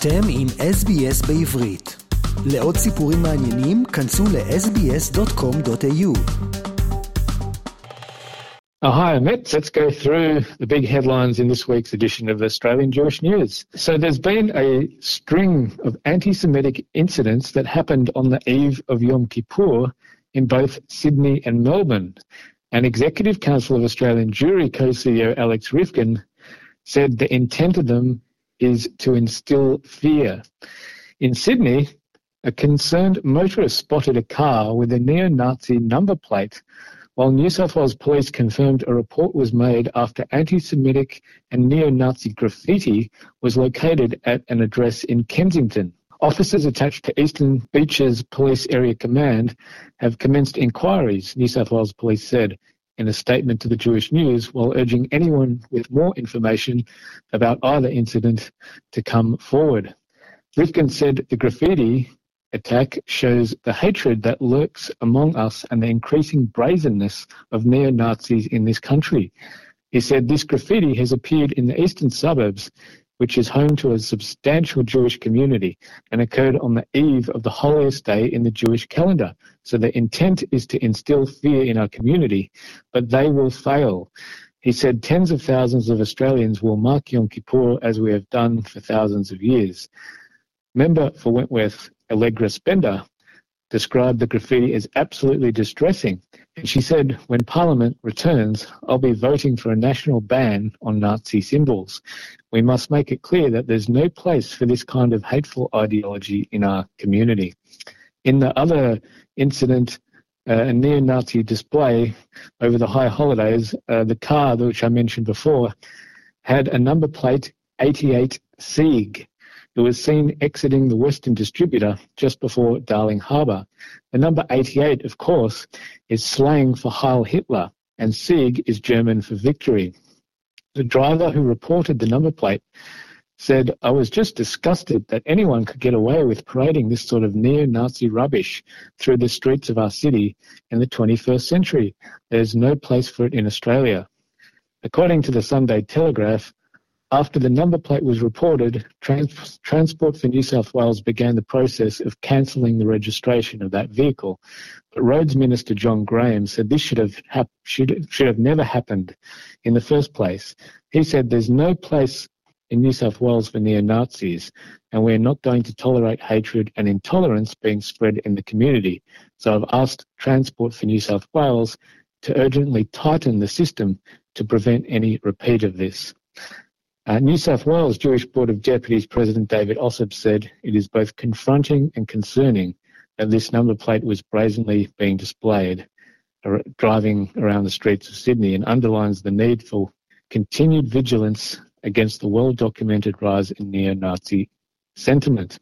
אתם עם SBS בעברית. לעוד סיפורים מעניינים, כנסו ל-sbs.com.au. Oh, hi, Amit. Let's go through the big headlines in this week's edition of Australian Jewish News. So, there's been a string of anti Semitic incidents that happened on the eve of Yom Kippur in both Sydney and Melbourne. An Executive Council of Australian Jewry co CEO Alex Ryvchin said the intent of them is to instill fear. In Sydney, a concerned motorist spotted a car with a neo-Nazi number plate while New South Wales Police confirmed a report was made after anti-Semitic and neo-Nazi graffiti was located at an address in Kensington. Officers attached to Eastern Beaches Police Area Command have commenced inquiries, New South Wales Police said in a statement to the Jewish News, while urging anyone with more information about either incident to come forward. Ryvchin said the graffiti attack shows the hatred that lurks among us and the increasing brazenness of neo-Nazis in this country. He said this graffiti has appeared in the eastern suburbs, which is home to a substantial Jewish community and occurred on the eve of the holiest day in the Jewish calendar. So the intent is to instill fear in our community, but they will fail. He said tens of thousands of Australians will mark Yom Kippur as we have done for thousands of years. Member for Wentworth Allegra Spender described the graffiti as absolutely distressing. And she said, when Parliament returns, I'll be voting for a national ban on Nazi symbols. We must make it clear that there's no place for this kind of hateful ideology in our community. In the other incident, uh, a neo-Nazi display over the high holidays, uh, the car, which I mentioned before, had a number plate 88 Sieg, who was seen exiting the Western distributor just before Darling Harbour. The number 88, of course, is slang for Heil Hitler, and Sieg is German for victory. The driver who reported the number plate said, I was just disgusted that anyone could get away with parading this sort of neo-Nazi rubbish through the streets of our city in the 21st century. There's no place for it in Australia. According to the Sunday Telegraph, after the number plate was reported, Trans- Transport for New South Wales began the process of cancelling the registration of that vehicle. But Roads Minister John Graham said this should have, hap- should, should have never happened in the first place. He said there's no place in New South Wales for neo-Nazis, and we're not going to tolerate hatred and intolerance being spread in the community. So I've asked Transport for New South Wales to urgently tighten the system to prevent any repeat of this. Uh, New South Wales Jewish Board of Deputies President David Ossip said it is both confronting and concerning that this number plate was brazenly being displayed uh, driving around the streets of Sydney and underlines the need for continued vigilance against the well-documented rise in neo-Nazi sentiment.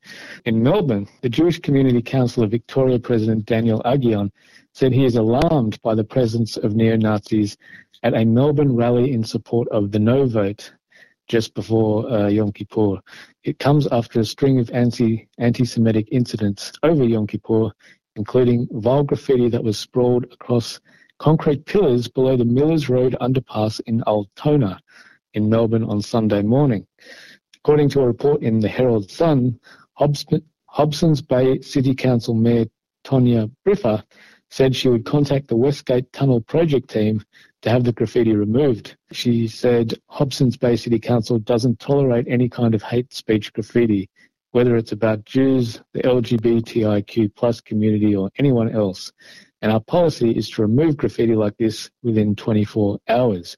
In Melbourne, the Jewish Community Council of Victoria President Daniel Aghion said he is alarmed by the presence of neo-Nazis at a Melbourne rally in support of the no vote just before uh, Yom Kippur. It comes after a string of anti anti-Semitic incidents over Yom Kippur, including vile graffiti that was sprawled across concrete pillars below the Millers Road underpass in Altona in Melbourne on Sunday morning. According to a report in the Herald Sun, Hobsons Bay City Council Mayor Tonya Briffa said she would contact the Westgate Tunnel project team to have the graffiti removed. She said Hobsons Bay City Council doesn't tolerate any kind of hate speech graffiti, whether it's about Jews, the LGBTIQ plus community, or anyone else. And our policy is to remove graffiti like this within 24 hours.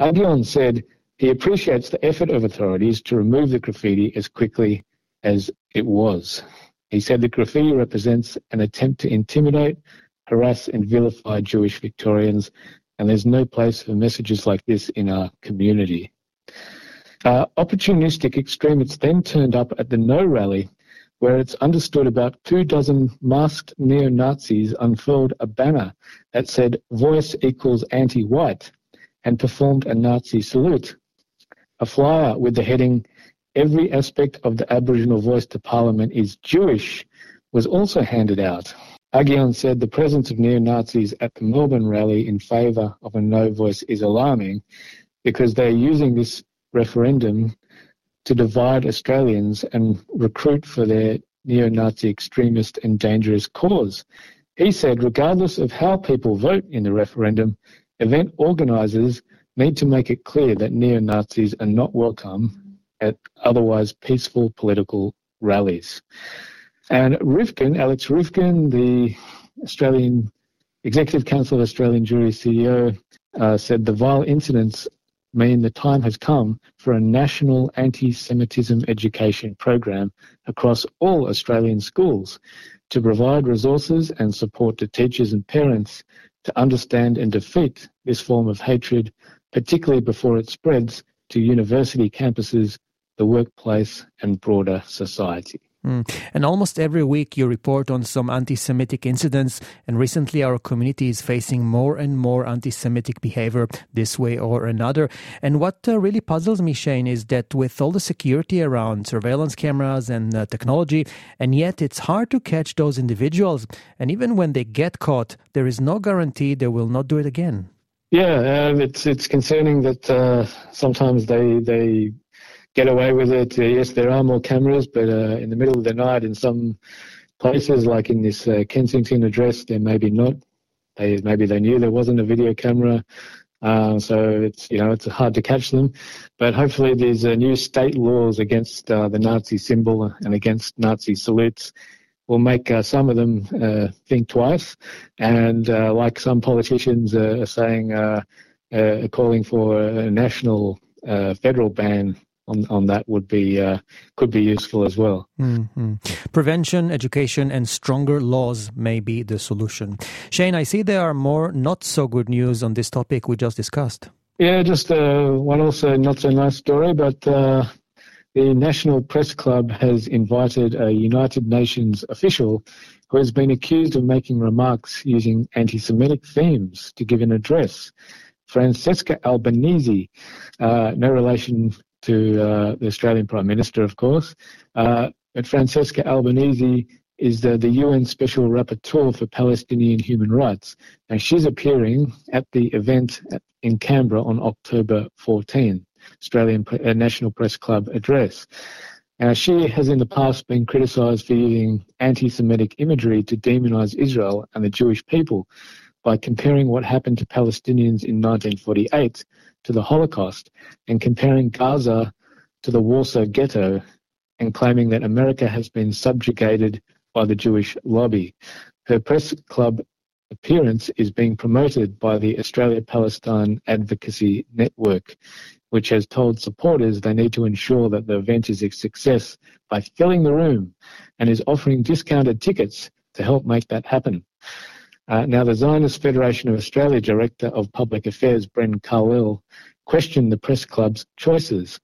Aghion said he appreciates the effort of authorities to remove the graffiti as quickly as it was. He said the graffiti represents an attempt to intimidate, harass, and vilify Jewish Victorians and there's no place for messages like this in our community. Uh, opportunistic extremists then turned up at the No rally, where it's understood about two dozen masked neo-Nazis unfurled a banner that said voice equals anti-white and performed a Nazi salute. A flyer with the heading Every aspect of the Aboriginal voice to Parliament is Jewish was also handed out. Aghion said the presence of neo-Nazis at the Melbourne rally in favour of a no voice is alarming because they're using this referendum to divide Australians and recruit for their neo Nazi extremist and dangerous cause. He said, regardless of how people vote in the referendum, event organisers need to make it clear that neo Nazis are not welcome at otherwise peaceful political rallies. And Ryvchin, Alex Ryvchin, the Australian Executive Council of Australian Jewry CEO, uh, said the vile incidents mean the time has come for a national anti Semitism education program across all Australian schools to provide resources and support to teachers and parents to understand and defeat this form of hatred, particularly before it spreads to university campuses, the workplace, and broader society. Mm. And almost every week you report on some anti Semitic incidents, and recently our community is facing more and more anti Semitic behavior this way or another. And what uh, really puzzles me, Shane, is that with all the security around surveillance cameras and uh, technology, and yet it's hard to catch those individuals. And even when they get caught, there is no guarantee they will not do it again. Yeah, um, it's it's concerning that uh, sometimes they they get away with it. Uh, yes, there are more cameras, but uh, in the middle of the night, in some places, like in this uh, Kensington address, there maybe not. They maybe they knew there wasn't a video camera, uh, so it's you know it's hard to catch them. But hopefully, these uh, new state laws against uh, the Nazi symbol and against Nazi salutes will make some of them think twice. And like some politicians are saying, calling for a national federal ban on, on that would be uh, could be useful as well. Mm-hmm. Prevention, education, and stronger laws may be the solution. Shane, I see there are more not so good news on this topic we just discussed. Yeah, just uh, one also not so nice story, but uh, the National Press Club has invited a United Nations official who has been accused of making remarks using anti-Semitic themes to give an address. Francesca Albanese, uh, no relation to uh, the Australian Prime Minister, of course. Uh, but Francesca Albanese is the, the UN Special Rapporteur for Palestinian Human Rights, and she's appearing at the event in Canberra on October 14, Australian uh, National Press Club address. Now, she has in the past been criticised for using anti Semitic imagery to demonise Israel and the Jewish people by comparing what happened to Palestinians in 1948 to the Holocaust and comparing Gaza to the Warsaw Ghetto and claiming that America has been subjugated by the Jewish lobby. Her press club appearance is being promoted by the Australia Palestine Advocacy Network, which has told supporters they need to ensure that the event is a success by filling the room and is offering discounted tickets to help make that happen. Uh, now, the Zionist Federation of Australia Director of Public Affairs, Bren Carlill, questioned the press club's choices.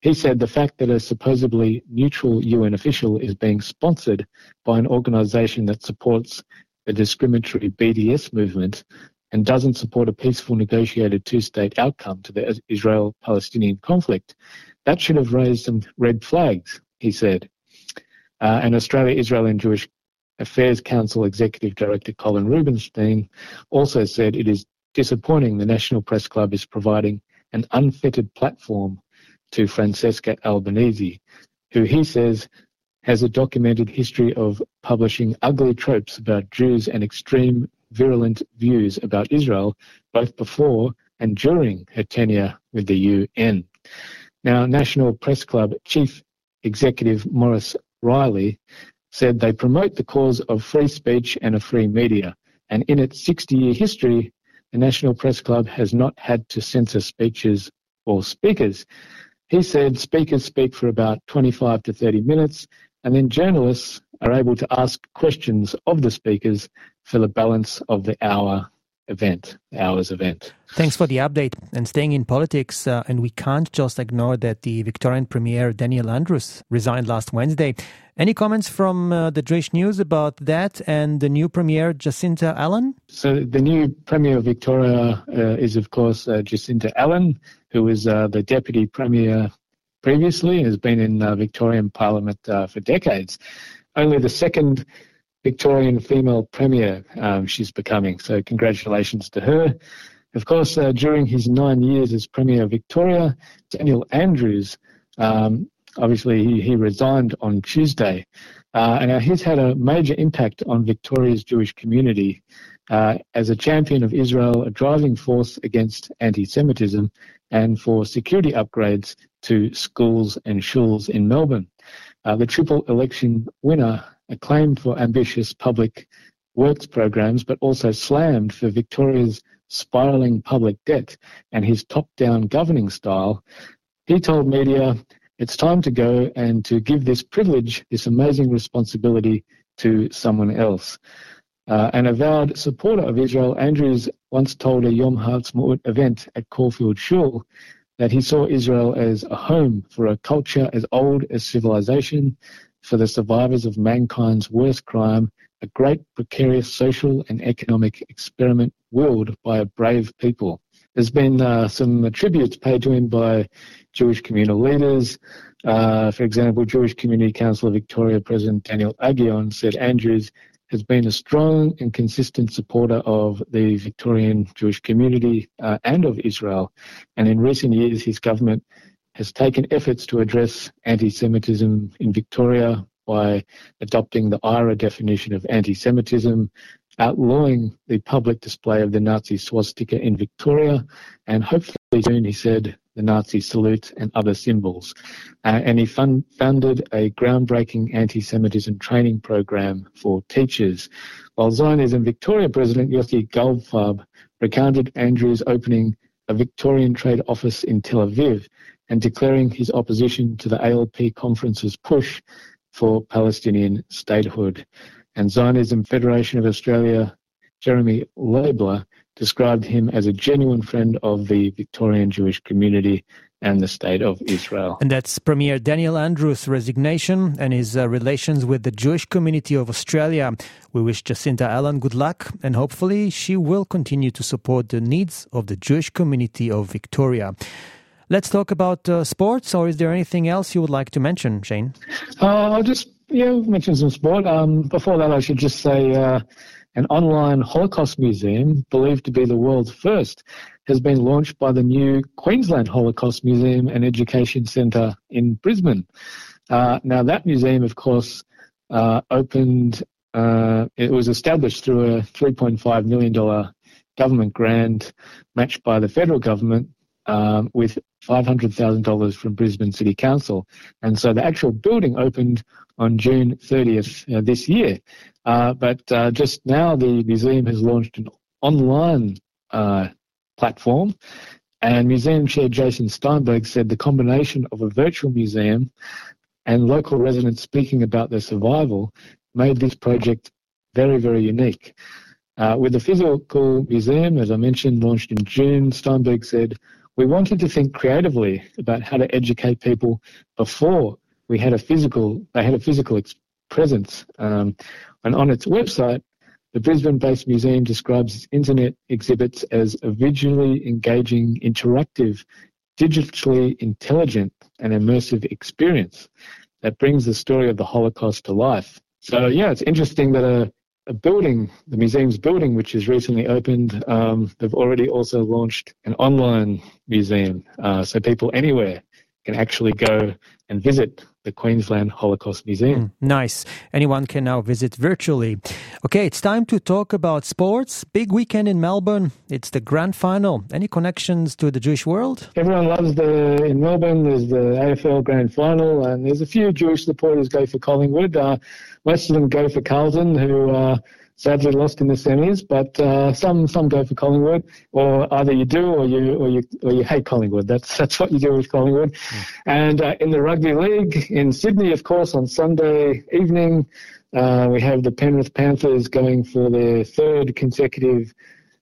He said the fact that a supposedly neutral UN official is being sponsored by an organisation that supports the discriminatory BDS movement and doesn't support a peaceful negotiated two-state outcome to the Israel-Palestinian conflict, that should have raised some red flags, he said. Uh, and Australia, Israel and Jewish Affairs Council Executive Director Colin Rubenstein also said it is disappointing the National Press Club is providing an unfettered platform to Francesca Albanese, who he says has a documented history of publishing ugly tropes about Jews and extreme virulent views about Israel, both before and during her tenure with the UN. Now, National Press Club Chief Executive Maurice Reilly said they promote the cause of free speech and a free media. And in its 60 year history, the National Press Club has not had to censor speeches or speakers. He said speakers speak for about 25 to 30 minutes, and then journalists are able to ask questions of the speakers for the balance of the hour event, hours event. Thanks for the update. And staying in politics, uh, and we can't just ignore that the Victorian Premier Daniel Andrews resigned last Wednesday. Any comments from uh, the Jewish News about that and the new Premier Jacinta Allan? So the new Premier of Victoria uh, is, of course, uh, Jacinta Allan, who was uh, the Deputy Premier previously has been in uh, Victorian Parliament for decades. Only the second Victorian female premier um, she's becoming. So congratulations to her. Of course, uh, during his nine years as Premier of Victoria, Daniel Andrews um, obviously he, he resigned on Tuesday. Uh, and he's had a major impact on Victoria's Jewish community uh, as a champion of Israel, a driving force against anti-Semitism, and for security upgrades to schools and shuls in Melbourne. Uh, the triple election winner acclaimed for ambitious public works programs, but also slammed for Victoria's spiralling public debt and his top-down governing style, he told media, it's time to go and to give this privilege, this amazing responsibility to someone else. Uh, an avowed supporter of Israel, Andrews once told a Yom Ha'atzmaut event at Caulfield Shul that he saw Israel as a home for a culture as old as civilization, for the survivors of mankind's worst crime, a great precarious social and economic experiment willed by a brave people. There's been uh, some tributes paid to him by Jewish communal leaders. Uh, for example, Jewish Community Council of Victoria President Daniel Aghion said Andrews has been a strong and consistent supporter of the Victorian Jewish community uh, and of Israel. And in recent years, his government has taken efforts to address anti-Semitism in Victoria by adopting the IHRA definition of anti-Semitism, outlawing the public display of the Nazi swastika in Victoria, and hopefully soon, he said, the Nazi salute and other symbols. Uh, and he fund, founded a groundbreaking anti-Semitism training program for teachers. While Zionism Victoria President Yossi Goldfarb recounted Andrews opening a Victorian trade office in Tel Aviv and declaring his opposition to the ALP conference's push for Palestinian statehood. And Zionism Federation of Australia, Jeremy Leibler, described him as a genuine friend of the Victorian Jewish community and the state of Israel. And that's Premier Daniel Andrews' resignation and his uh, relations with the Jewish community of Australia. We wish Jacinta Allan good luck and hopefully she will continue to support the needs of the Jewish community of Victoria. Let's talk about uh, sports, or is there anything else you would like to mention, Shane? Uh, I'll just yeah mention some sport. Um, before that, I should just say uh, an online Holocaust museum, believed to be the world's first, has been launched by the new Queensland Holocaust Museum and Education Centre in Brisbane. Uh, now, that museum, of course, uh, opened. Uh, it was established through a $3.5 million government grant matched by the federal government um, with $500,000 from Brisbane City Council. And so the actual building opened on June 30th uh, this year. Uh, but uh, just now the museum has launched an online uh, platform. And museum chair Jason Steinberg said the combination of a virtual museum and local residents speaking about their survival made this project very, very unique. Uh, with the physical museum, as I mentioned, launched in June, Steinberg said, we wanted to think creatively about how to educate people before we had a physical, they had a physical presence. Um, and on its website, the Brisbane-based museum describes its internet exhibits as a visually engaging, interactive, digitally intelligent and immersive experience that brings the story of the Holocaust to life. So yeah, it's interesting that a a building, the museum's building, which has recently opened. Um, they've already also launched an online museum, uh, so people anywhere can actually go and visit the Queensland Holocaust Museum. Mm, nice. Anyone can now visit virtually. Okay, it's time to talk about sports. Big weekend in Melbourne. It's the grand final. Any connections to the Jewish world? Everyone loves the in Melbourne. There's the AFL grand final, and there's a few Jewish supporters go for Collingwood. Uh, most of them go for Carlton, who uh, sadly lost in the semis, but uh, some some go for Collingwood, or either you do or you or you or you hate Collingwood. That's that's what you do with Collingwood. Mm. And uh, in the rugby league in Sydney, of course, on Sunday evening, uh, we have the Penrith Panthers going for their third consecutive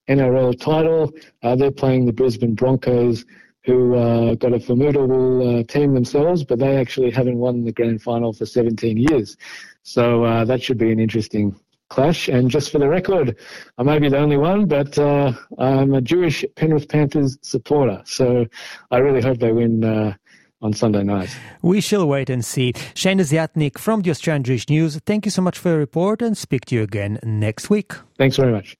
NRL title. Uh, they're playing the Brisbane Broncos. Who uh, got a formidable uh, team themselves, but they actually haven't won the grand final for 17 years. So uh, that should be an interesting clash. And just for the record, I may be the only one, but uh, I'm a Jewish Penrith Panthers supporter. So I really hope they win. Uh, on Sunday night. We shall wait and see. Shane Desiatnik from the Australian Jewish News, thank you so much for your report and speak to you again next week. Thanks very much.